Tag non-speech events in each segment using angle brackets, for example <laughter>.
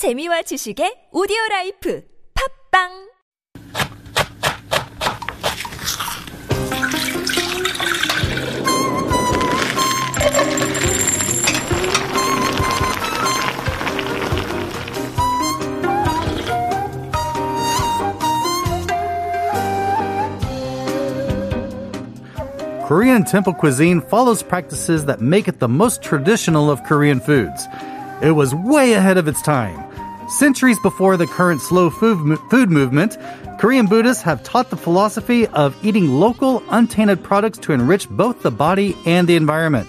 재미와 지식의 오디오 라이프 팝빵 Korean temple cuisine follows practices that make it the most traditional of Korean foods. It was way ahead of its time. Centuries before the current slow food, movement, Korean Buddhists have taught the philosophy of eating local, untainted products to enrich both the body and the environment.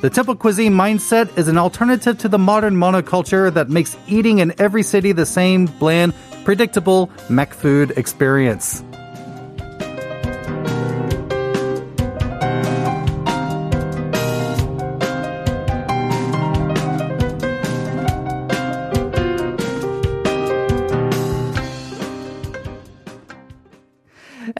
The temple cuisine mindset is an alternative to the modern monoculture that makes eating in every city the same bland, predictable Mac food experience.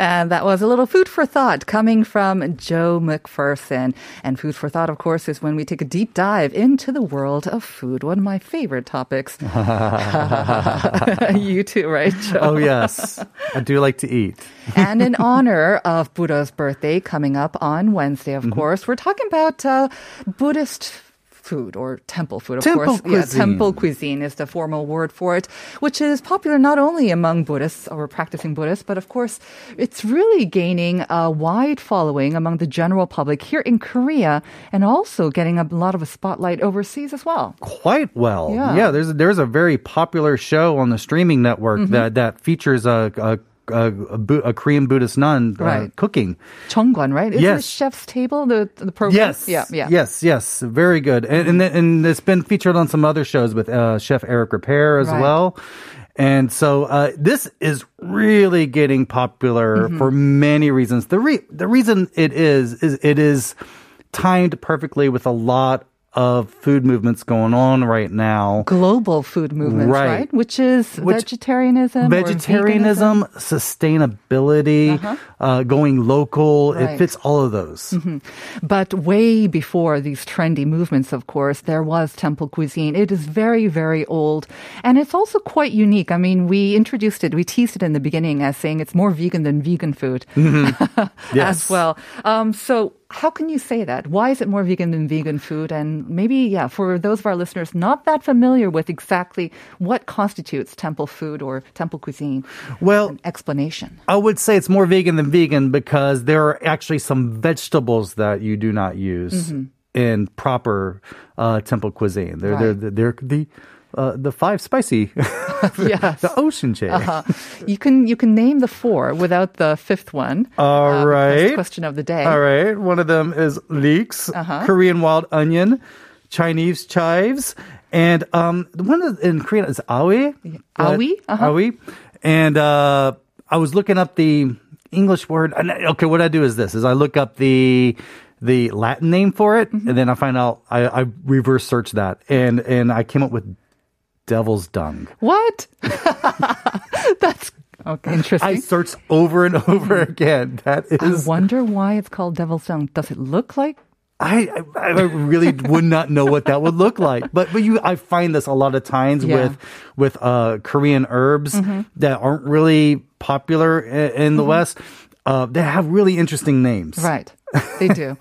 And that was a little food for thought coming from Joe McPherson. And food for thought, of course, is when we take a deep dive into the world of food. One of my favorite topics. <laughs> <laughs> you too, right, Joe? Oh, yes. I do like to eat. <laughs> and in honor of Buddha's birthday coming up on Wednesday, of course, we're talking about uh, Buddhist food or temple food, of Temple course. Yeah, temple cuisine is the formal word for it, which is popular not only among Buddhists or practicing Buddhists, but of course, it's really gaining a wide following among the general public here in Korea and also getting a lot of a spotlight overseas as well. quite well. Yeah. there's there's a very popular show on the streaming network Mm-hmm. that that features a a, a, a, a Korean Buddhist nun uh, Right. cooking. Jeong Kwan, right? Isn't Yes. Chef's Table, the, the program? Yes, Yeah, yeah. Yes, yes, very good. And and, and it's been featured on some other shows with uh, Chef Eric Ripert as Right. well. And so uh, this is really getting popular Mm-hmm. for many reasons. The re- the reason it is is it is timed perfectly with a lot of food movements going on right now. Global food movements, Right. right? Which is Which- vegetarianism, vegetarianism, sustainability, uh, going local. Uh-huh. Right. It fits all of those. But way before these trendy movements, of course, there was temple cuisine. It is very, very old. And it's also quite unique. I mean, we introduced it, we teased it in the beginning as saying it's more vegan than vegan food <laughs> Yes. as well. Um, so, how can you say that? Why is it more vegan than vegan food? And maybe, yeah, for those of our listeners not that familiar with exactly what constitutes temple food or temple cuisine, Well, an explanation. I would say it's more vegan than vegan because there are actually some vegetables that you do not use Mm-hmm. in proper uh, temple cuisine. They're Right. they're they're the uh, the five spicy, <laughs> Yes. the oshinche. Uh, you can you can name the four without the fifth one. All Uh, right. Question of the day. All right, one of them is leeks, Uh-huh. Korean wild onion, Chinese chives, and um, the one in Korean is awi. Awi? Uh-huh. Awi. And uh, I was looking up the English word. Okay, what I do is this: is I look up the the Latin name for it, Mm-hmm. and then I find out I, I reverse search that, and and I came up with devil's dung. What? <laughs> That's okay. Interesting. I searched over and <laughs> over again. That is. I wonder why it's called devil's dung. Does it look like? I, I I really would not know what that would look like. But but you I find this a lot of times Yeah. with with uh Korean herbs that aren't really popular in, in the West. Uh, they have really interesting names. Right. <laughs> They do.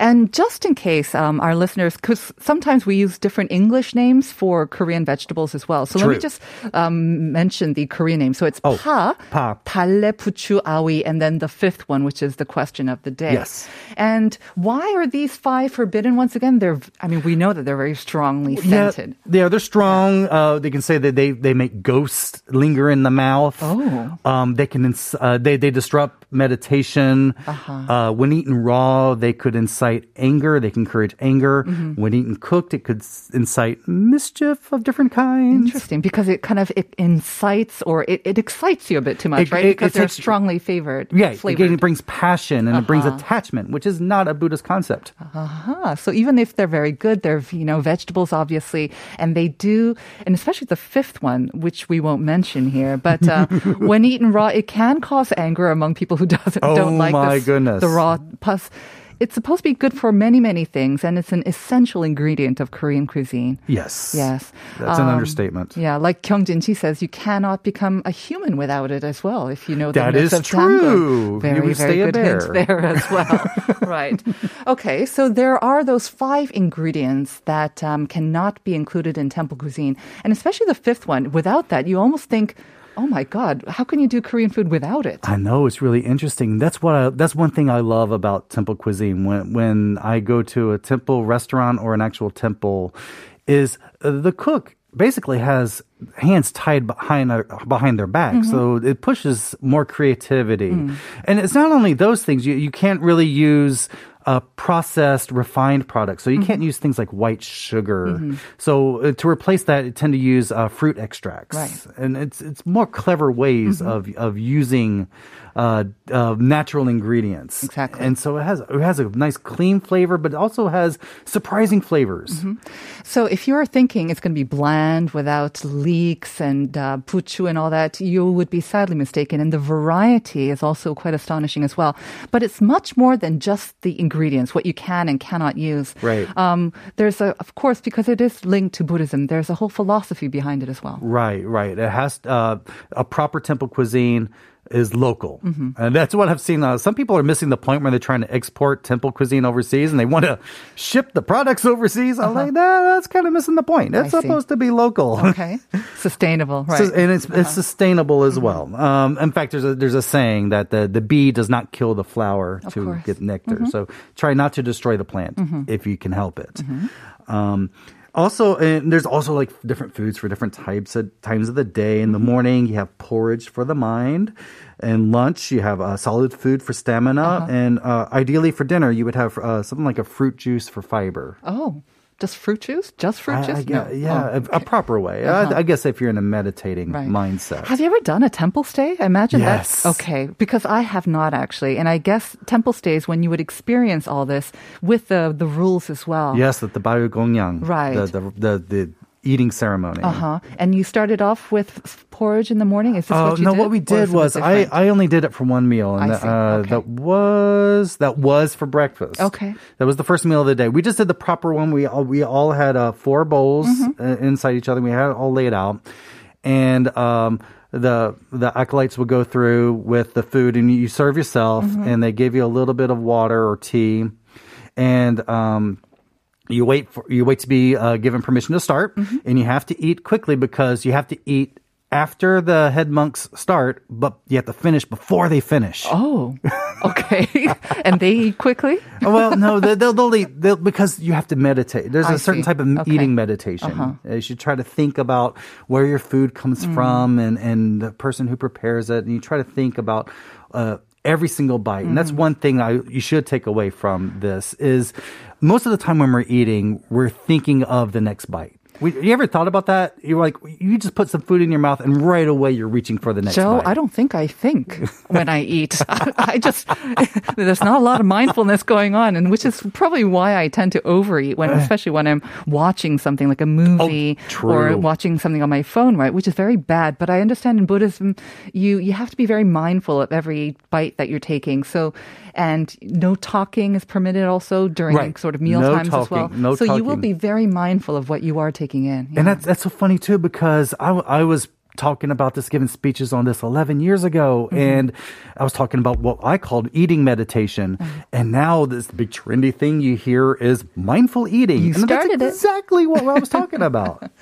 and just in case um, our listeners, because sometimes we use different English names for Korean vegetables as well. So True. let me just um, mention the Korean name. So it's oh, pa, pa, palle, puchu, awi, and then the fifth one, which is the question of the day. Yes. And why are these five forbidden? Once again, they're, I mean, we know that they're very strongly scented. Yeah, yeah they're strong. Uh, they can say that they, they make ghosts linger in the mouth. Oh. Um, they can, uh, they, they disrupt meditation. Uh-huh. Uh, when eaten raw, they could incite anger. They can encourage anger. Mm-hmm. When eaten cooked, it could incite mischief of different kinds. Interesting, because it kind of it incites or it, it excites you a bit too much, It- right? it- because it they're strongly favored. Yeah, flavored. it brings passion and it brings Uh-huh. attachment, which is not a Buddhist concept. Ah, so even if they're very good, they're you know vegetables obviously, and they do, and especially the fifth one, which we won't mention here, but uh, <laughs> when eaten raw, it can cause anger among people who doesn't Oh, don't like my this- goodness. the raw pus. it's supposed to be good for many, many things, and it's an essential ingredient of Korean cuisine. Yes. Yes. That's an Um, understatement. Yeah, like Kyungjin, she says you cannot become a human without it as well. If you know the That is true. Very, You very stay a good hint there as well. <laughs> right. Okay, so there are those five ingredients that um, cannot be included in temple cuisine, and especially the fifth one. Without that, you almost think. Oh my God! How can you do Korean food without it? I know it's really interesting. That's what I, that's one thing I love about temple cuisine. When when I go to a temple restaurant or an actual temple, is uh, the cook basically has hands tied behind their, behind their back, so it pushes more creativity. And it's not only those things. You you can't really use. Uh, processed, refined products. So you can't use things like white sugar. So uh, to replace that, you tend to use uh, fruit extracts Right. and it's it's more clever ways of of using uh, uh, natural ingredients. Exactly. And so it has it has a nice clean flavor, but it also has surprising flavors. So if you're thinking it's going to be bland without leeks and uh, puchu and all that, you would be sadly mistaken. And the variety is also quite astonishing as well. But it's much more than just the ingredients, what you can and cannot use. Right. Um, there's a, of course, because it is linked to Buddhism, there's a whole philosophy behind it as well. Right, right. It has uh, a proper temple cuisine is local, mm-hmm. and that's what I've seen. Uh, some people are missing the point where they're trying to export temple cuisine overseas, and they want to ship the products overseas. I'm uh-huh. like, nah, that's kind of missing the point. It's I see. supposed to be local. Okay. <laughs> Sustainable, right. So- and it's it's uh-huh. sustainable as mm-hmm. well. Um, in fact, there's a there's a saying that the the bee does not kill the flower Of to course. get nectar. Mm-hmm. So try not to destroy the plant if you can help it. Um, also, and there's also like different foods for different types of times of the day. In the morning, you have porridge for the mind. And lunch, you have uh, solid food for stamina. And uh, ideally for dinner, you would have uh, something like a fruit juice for fiber. oh, just fruit juice? Just fruit I- I juice? No. yeah, Oh, a, a proper way. I, uh-huh. I guess if you're in a meditating Right. mindset. Have you ever done a temple stay? I imagine Yes. that's okay because I have not actually, and I guess temple stays when you would experience all this with the the rules as well. Yes, that the Baru Gongyang. Right. The, the, the, the eating ceremony. Uh huh. And you started off with porridge in the morning. Is this Oh what you no! did? No, what we did was I. I only did it for one meal, and I that, see. uh, Okay. that was that was for breakfast. Okay. that was the first meal of the day. We just did the proper one. We all we all had uh, four bowls Mm-hmm. uh, inside each other. We had it all laid out, and um, the the acolytes would go through with the food, and you serve yourself, Mm-hmm. and they give you a little bit of water or tea, and um, you wait for you wait to be uh, given permission to start, Mm-hmm. and you have to eat quickly because you have to eat after the head monks start, but you have to finish before they finish. Oh, <laughs> okay. <laughs> and they eat quickly. well, no, they- they'll, they'll eat they'll, because you have to meditate. There's I a certain see. type of Okay. Uh-huh. eating meditation. You should try to think about where your food comes Mm. from and, and the person who prepares it, and you try to think about. Uh, every single bite and that's Mm-hmm. one thing I, you should take away from this is most of the time when we're eating we're thinking of the next bite we, you ever thought about that you're like you just put some food in your mouth and right away you're reaching for the next Joe, bite I don't think I think when I eat. <laughs> I just <laughs> there's not a lot of mindfulness going on, and which is probably why I tend to overeat when, eh. especially when I'm watching something like a movie Oh, or watching something on my phone, right? Which is very bad. But I understand in Buddhism, you you have to be very mindful of every bite that you're taking. So, and no talking is permitted also during Right. sort of meal No times as well. talking, no so you will be very mindful of what you are taking in. And that's that's so funny too because I I was talking about this, giving speeches on this 11 years ago, Mm-hmm. and I was talking about what I called eating meditation, Mm-hmm. and now this big trendy thing you hear is mindful eating. You and started it. that's exactly what I was talking about. <laughs>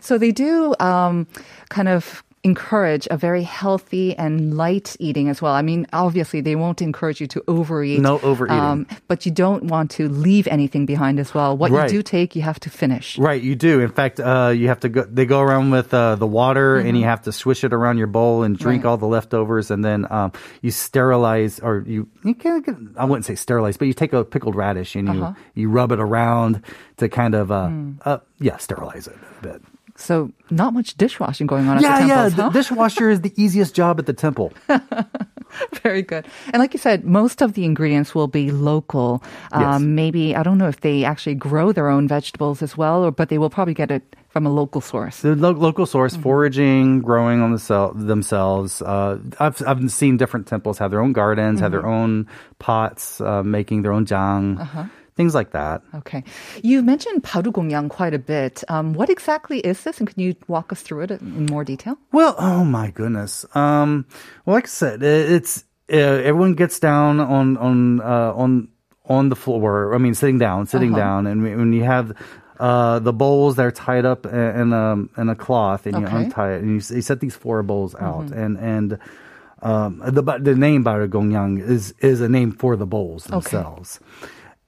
So they do um, kind of encourage a very healthy and light eating as well. I mean, obviously they won't encourage you to overeat. um, No overeating. but you don't want to leave anything behind as well. What Right. you do take, you have to finish. Right, you do. In fact, uh, you have to go. They go around with uh, the water, and you have to swish it around your bowl and drink Mm-hmm. Right. all the leftovers, and then um, you sterilize, or you you can't. get- I wouldn't say sterilize, but you take a pickled radish and you Uh-huh. you rub it around to kind of uh, Mm. uh yeah sterilize it a bit. So not much dishwashing going on at Yeah, the yeah. temples, The huh? dishwasher is the <laughs> easiest job at the temple. <laughs> Very good. And like you said, most of the ingredients will be local. Um, Yes. Maybe, I don't know if they actually grow their own vegetables as well, or, but they will probably get it from a local source. The lo- local source, foraging, growing on the themselves. Uh, I've I've seen different temples have their own gardens, have their own pots, uh, making their own jang, things like that. Okay. You mentioned parugongyang quite a bit. Um, what exactly is this? And can you walk us through it in more detail? Well, oh my goodness. Um, well, like I said, it's uh, everyone gets down on on uh, on on the floor. I mean, sitting down, sitting down, and when you have. Uh, the bowls that are tied up in a in a cloth, and you untie it, and you, you set these four bowls out, and and um, the the name Barugongyang is is a name for the bowls themselves.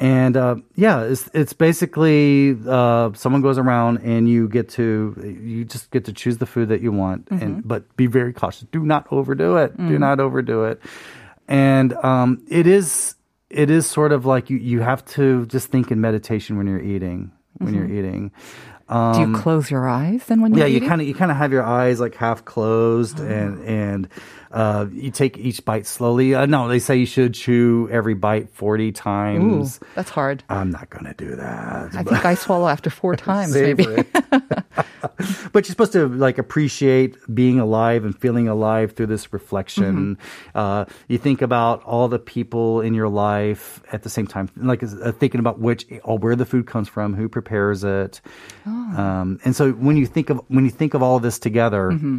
And uh, yeah, it's it's basically uh, someone goes around and you get to you just get to choose the food that you want, and but be very cautious. Do not overdo it. Do not overdo it. And um, it is it is sort of like you you have to just think in meditation when you're eating when you're eating. Do you close your eyes then when Um, Yeah, you kind of you kind of have your eyes like half closed, and and uh, you take each bite slowly. Uh, no, they say you should chew every bite forty Ooh, times. that's hard. I'm not gonna do that. I think I swallow after four <laughs> times, maybe. <laughs> <laughs> but you're supposed to like appreciate being alive and feeling alive through this reflection. Mm-hmm. Uh, you think about all the people in your life at the same time, like uh, thinking about which or where the food comes from, who prepares it, Oh. um, and so when you think of when you think of all of this together. Mm-hmm.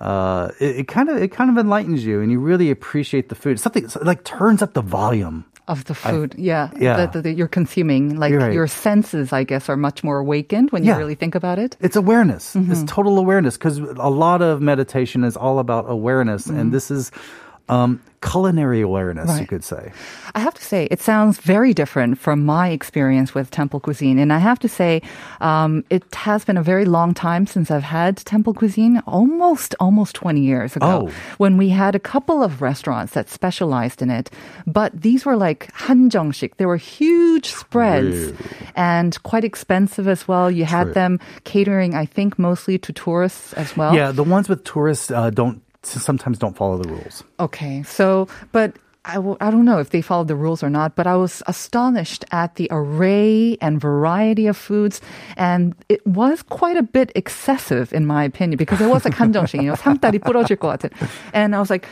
Uh, it kind of it kind of enlightens you, and you really appreciate the food. Something like turns up the volume. Of the food, yeah, yeah. That, that, you're consuming. Like You're right. your senses, I guess, are much more awakened when you Yeah. really think about it. It's awareness. Mm-hmm. It's total awareness because a lot of meditation is all about awareness, and this is um, culinary awareness, you Mm-hmm. Right. could say. I have to say, it sounds very different from my experience with temple cuisine. And I have to say, um, it has been a very long time since I've had temple cuisine, almost, almost 20 years ago, Oh. when we had a couple of restaurants that specialized in it. But these were like 한정식. They were huge spreads True. and quite expensive as well. You had True. them catering, I think, mostly to tourists as well. Yeah, the ones with tourists uh, don't sometimes don't follow the rules. Okay. So, but I w- I don't know if they followed the rules or not, but I was astonished at the array and variety of foods. And it was quite a bit excessive, in my opinion, because it was like hanjeongsik, you know, 삼다리 부러질 것 같은. And I was like,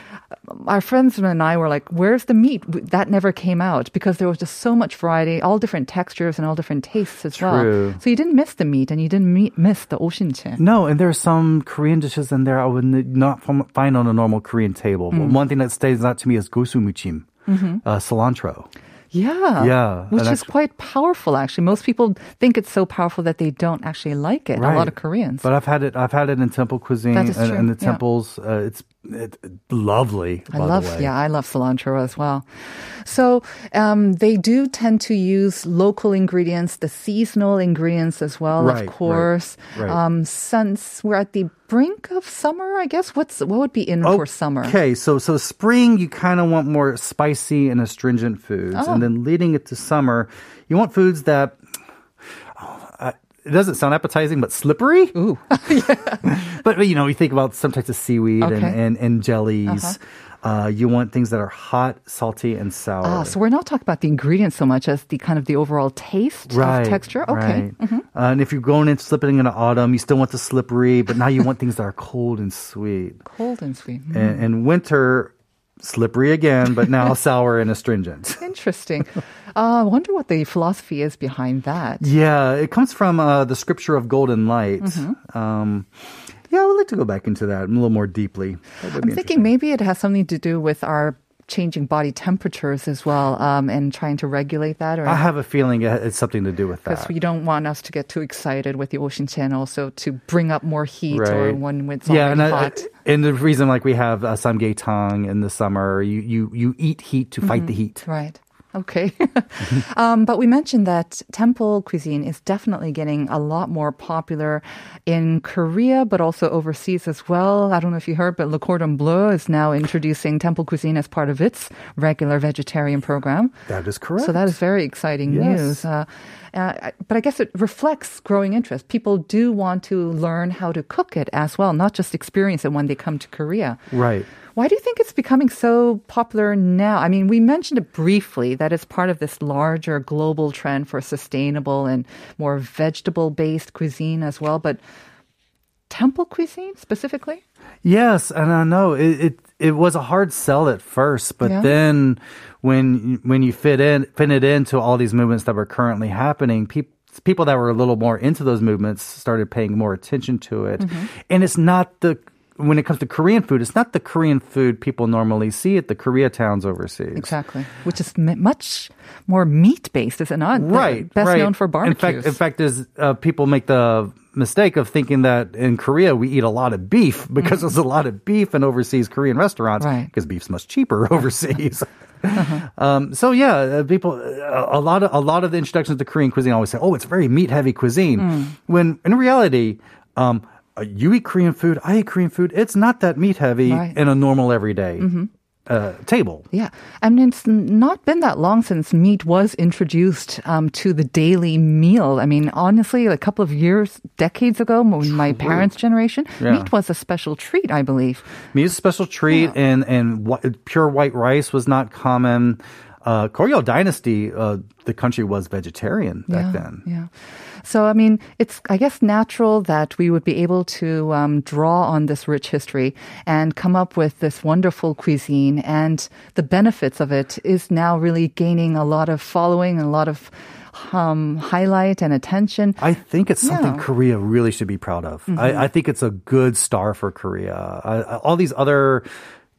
our friends and I were like, where's the meat? That never came out because there was just so much variety, all different textures and all different tastes as True. well. So you didn't miss the meat and you didn't meet, miss the ocean oshinche. No, and there are some Korean dishes in there I would not find on a normal Korean table. Mm. One thing that stands out to me is gosumuchim, mm-hmm. uh, cilantro. Yeah. Yeah. Which is actually, quite powerful actually. Most people think it's so powerful that they don't actually like it. Right. A lot of Koreans. But I've had it I've had it in temple cuisine and, the temples. Yeah. Uh, it's it, lovely. I love, the way. yeah, I love cilantro as well. So um, they do tend to use local ingredients, the seasonal ingredients as well, Right, right, of course. right. Um, since we're at the brink of summer, I guess what's what would be in for summer? Okay, so so spring you kind of want more spicy and astringent foods, Oh. and then leading it to summer, you want foods that. It doesn't sound appetizing, but slippery. Ooh, <laughs> But, but, you know, you think about some types of seaweed and, Okay. Uh-huh. and, and jellies. Uh, you want things that are hot, salty, and sour. ah, so we're not talking about the ingredients so much as the kind of the overall taste of texture. Okay, Mm-hmm. Uh, and if you're going in slipping into autumn, you still want the slippery, but now you want things that are cold and sweet. cold and sweet. Mm. And, and winter, slippery again, but now <laughs> sour and astringent. Interesting. Uh, I wonder what the philosophy is behind that. Yeah, it comes from uh, the scripture of golden light. Mm-hmm. Um, yeah, I would like to go back into that a little more deeply. I'm thinking maybe it has something to do with our changing body temperatures as well, um, and trying to regulate that, or I have a feeling it's something to do with that. because we don't want us to get too excited with the oshinche, also to bring up more heat or Right. when it's yeah, already and, I- hot. and the reason like we have uh, samgyetang in the summer, you, you, you eat heat to fight the heat. Right. Okay. <laughs> um, but we mentioned that temple cuisine is definitely getting a lot more popular in Korea, but also overseas as well. I don't know if you heard, but Le Cordon Bleu is now introducing temple cuisine as part of its regular vegetarian program. That is correct. So that is very exciting Yes. news. Uh, Uh, but I guess it reflects growing interest. People do want to learn how to cook it as well, not just experience it when they come to Korea. Right. Why do you think it's becoming so popular now? I mean, we mentioned it briefly that it's part of this larger global trend for sustainable and more vegetable based cuisine as well, but temple cuisine specifically? Yes, and I know it, it it was a hard sell at first, but Yeah. then when when you fit in fit it into all these movements that were currently happening, people people that were a little more into those movements started paying more attention to it. Mm-hmm. And it's not the when it comes to Korean food, it's not the Korean food people normally see at the Korea towns overseas. Exactly. Which is m- much more meat based, is it not? They're Right, Best right. known for In fact, in fact, is uh, people make the mistake of thinking that in Korea we eat a lot of beef <laughs> because there's a lot of beef in overseas Korean restaurants Mm-hmm. Right. because beef's much cheaper <laughs> overseas. um, so yeah, uh, people a, a lot of a lot of the introductions to Korean cuisine always say, "Oh, it's very meat heavy cuisine," Mm. when in reality. Um, uh, you eat Korean food, I eat Korean food. It's not that meat heavy Right. Mm-hmm. in a normal everyday uh, table. Yeah. I mean, it's not been that long since meat was introduced um, to the daily meal. I mean, honestly, a couple of years, decades ago, my parents' generation, Yeah. meat was a special treat, I believe. Meat is a special treat, and and whi- pure white rice was not common. Uh, Koryo Dynasty, uh, the country was vegetarian back yeah, then. Yeah. So, I mean, it's, I guess, natural that we would be able to um, draw on this rich history and come up with this wonderful cuisine. And the benefits of it is now really gaining a lot of following and a lot of um, highlight and attention. I think it's something Yeah. Mm-hmm. Korea really should be proud of. I, I think it's a good star for Korea. I, I- all these other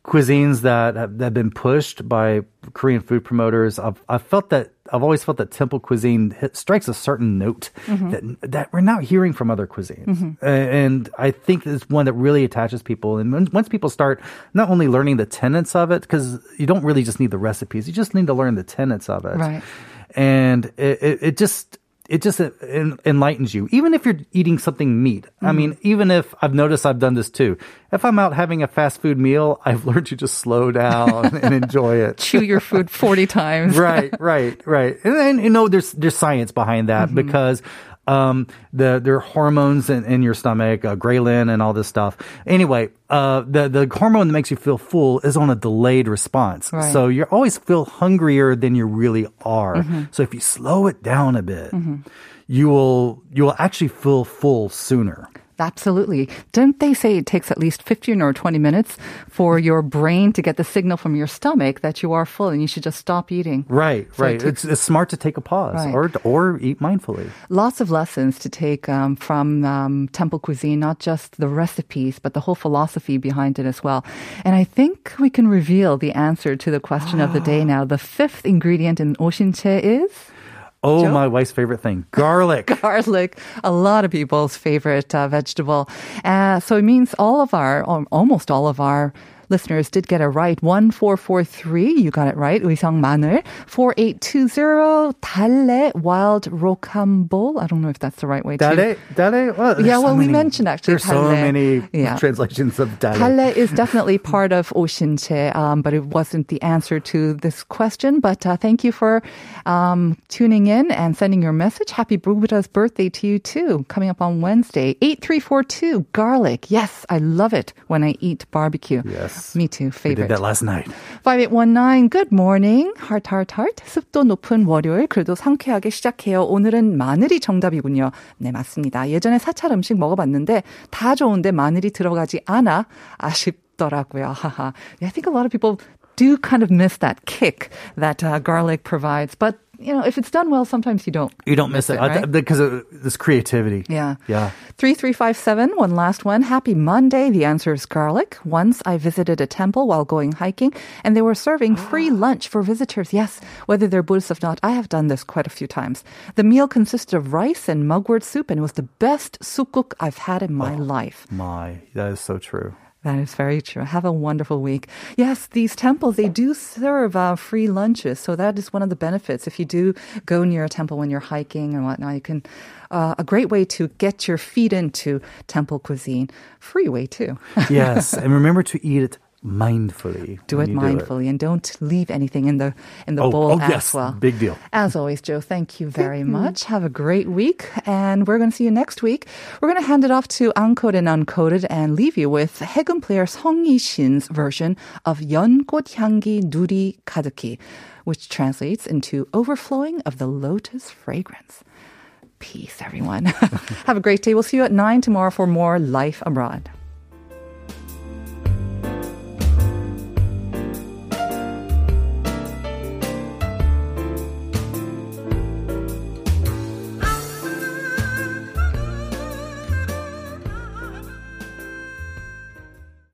cuisines that have, that have been pushed by Korean food promoters, I've, I've felt that I've always felt that temple cuisine hit, strikes a certain note Mm-hmm. that that we're not hearing from other cuisines, A- and I think it's one that really attaches people. And once people start not only learning the tenets of it, because you don't really just need the recipes, you just need to learn the tenets of it, Right. and it, it, it just it just enlightens you even if you're eating something meat i Mm-hmm. mean even if i've noticed i've done this too if i'm out having a fast food meal <laughs> i've learned to just slow down <laughs> and enjoy it Chew your food 40 <laughs> times. right right right and then you know there's there's science behind that Mm-hmm. because um the there are hormones in, in your stomach uh, ghrelin and all this stuff. Anyway uh the the hormone that makes you feel full is on a delayed response. Right. so you always feel hungrier than you really are. Mm-hmm. so if you slow it down a bit you will you will actually feel full sooner Absolutely. Don't they say it takes at least 15 or 20 minutes for your brain to get the signal from your stomach that you are full and you should just stop eating? right So it right takes- it's, it's smart to take a pause Right. or or eat mindfully Lots of lessons to take um, from um, temple cuisine, not just the recipes, but the whole philosophy behind it as well. And I think we can reveal the answer to the question of the day <gasps> now. The fifth ingredient in oshinche is oh Joe? my wife's favorite thing garlic <laughs> garlic, a lot of people's favorite uh, vegetable. Uh, so it means all of our, almost all of our listeners did get it right. 1443, you got it right. 의성 마늘. 4820, 달래, wild rocambole. I don't know if that's the right way to. Dale, dale. Well, there's Yeah, well, we many- mentioned actually There's so dale. many Yeah. translations of dale. Talle is definitely part of oshinche, um, but it wasn't the answer to this question. But uh, thank you for um, tuning in and sending your message. Happy Buddha's birthday to you too. Coming up on Wednesday, eight three four two garlic. Yes, I love it when I eat barbecue. Yes. Me too. We Favorite. did that last night. 5819 good morning. heart heart heart. 습도 높은 월요일 그래도 상쾌하게 시작해요. 오늘은 마늘이 정답이군요. 네, 맞습니다. 예전에 사찰 음식 먹어봤는데 다 좋은데 마늘이 들어가지 않아 아쉽더라고요. 하하. I think a lot of people do kind of miss that kick that uh, garlic provides, but you know, if it's done well, sometimes you don't. You don't miss, it, I- right? because of this creativity. Yeah. Yeah. 3357, one last one. Happy Monday. The answer is garlic. Once I visited a temple while going hiking and they were serving free <gasps> lunch for visitors. Yes, whether they're Buddhist or not, I have done this quite a few times. The meal consisted of rice and mugwort soup and it was the best ssukguk I've had in my oh, life. My, that is so true. That is very true. Have a wonderful week. Yes, these temples, they do serve uh, free lunches. So that is one of the benefits. If you do go near a temple when you're hiking and whatnot, you can, uh, a great way to get your feet into temple cuisine. Free way too. <laughs> Yes. and remember to eat it mindfully. Do it mindfully do it. and don't leave anything in the in the oh, bowl oh, as yes. well. Big deal. As always, Joe, thank you very much. Have a great week and we're going to see you next week. We're going to hand it off to Uncoded and Uncoded and leave you with Haegeum player Song Yi-shin's version of 연꽃 향기 누리 Kazuki, which translates into overflowing of the lotus fragrance. Peace, everyone. <laughs> Have a great day. We'll see you at 9 tomorrow for more Life Abroad.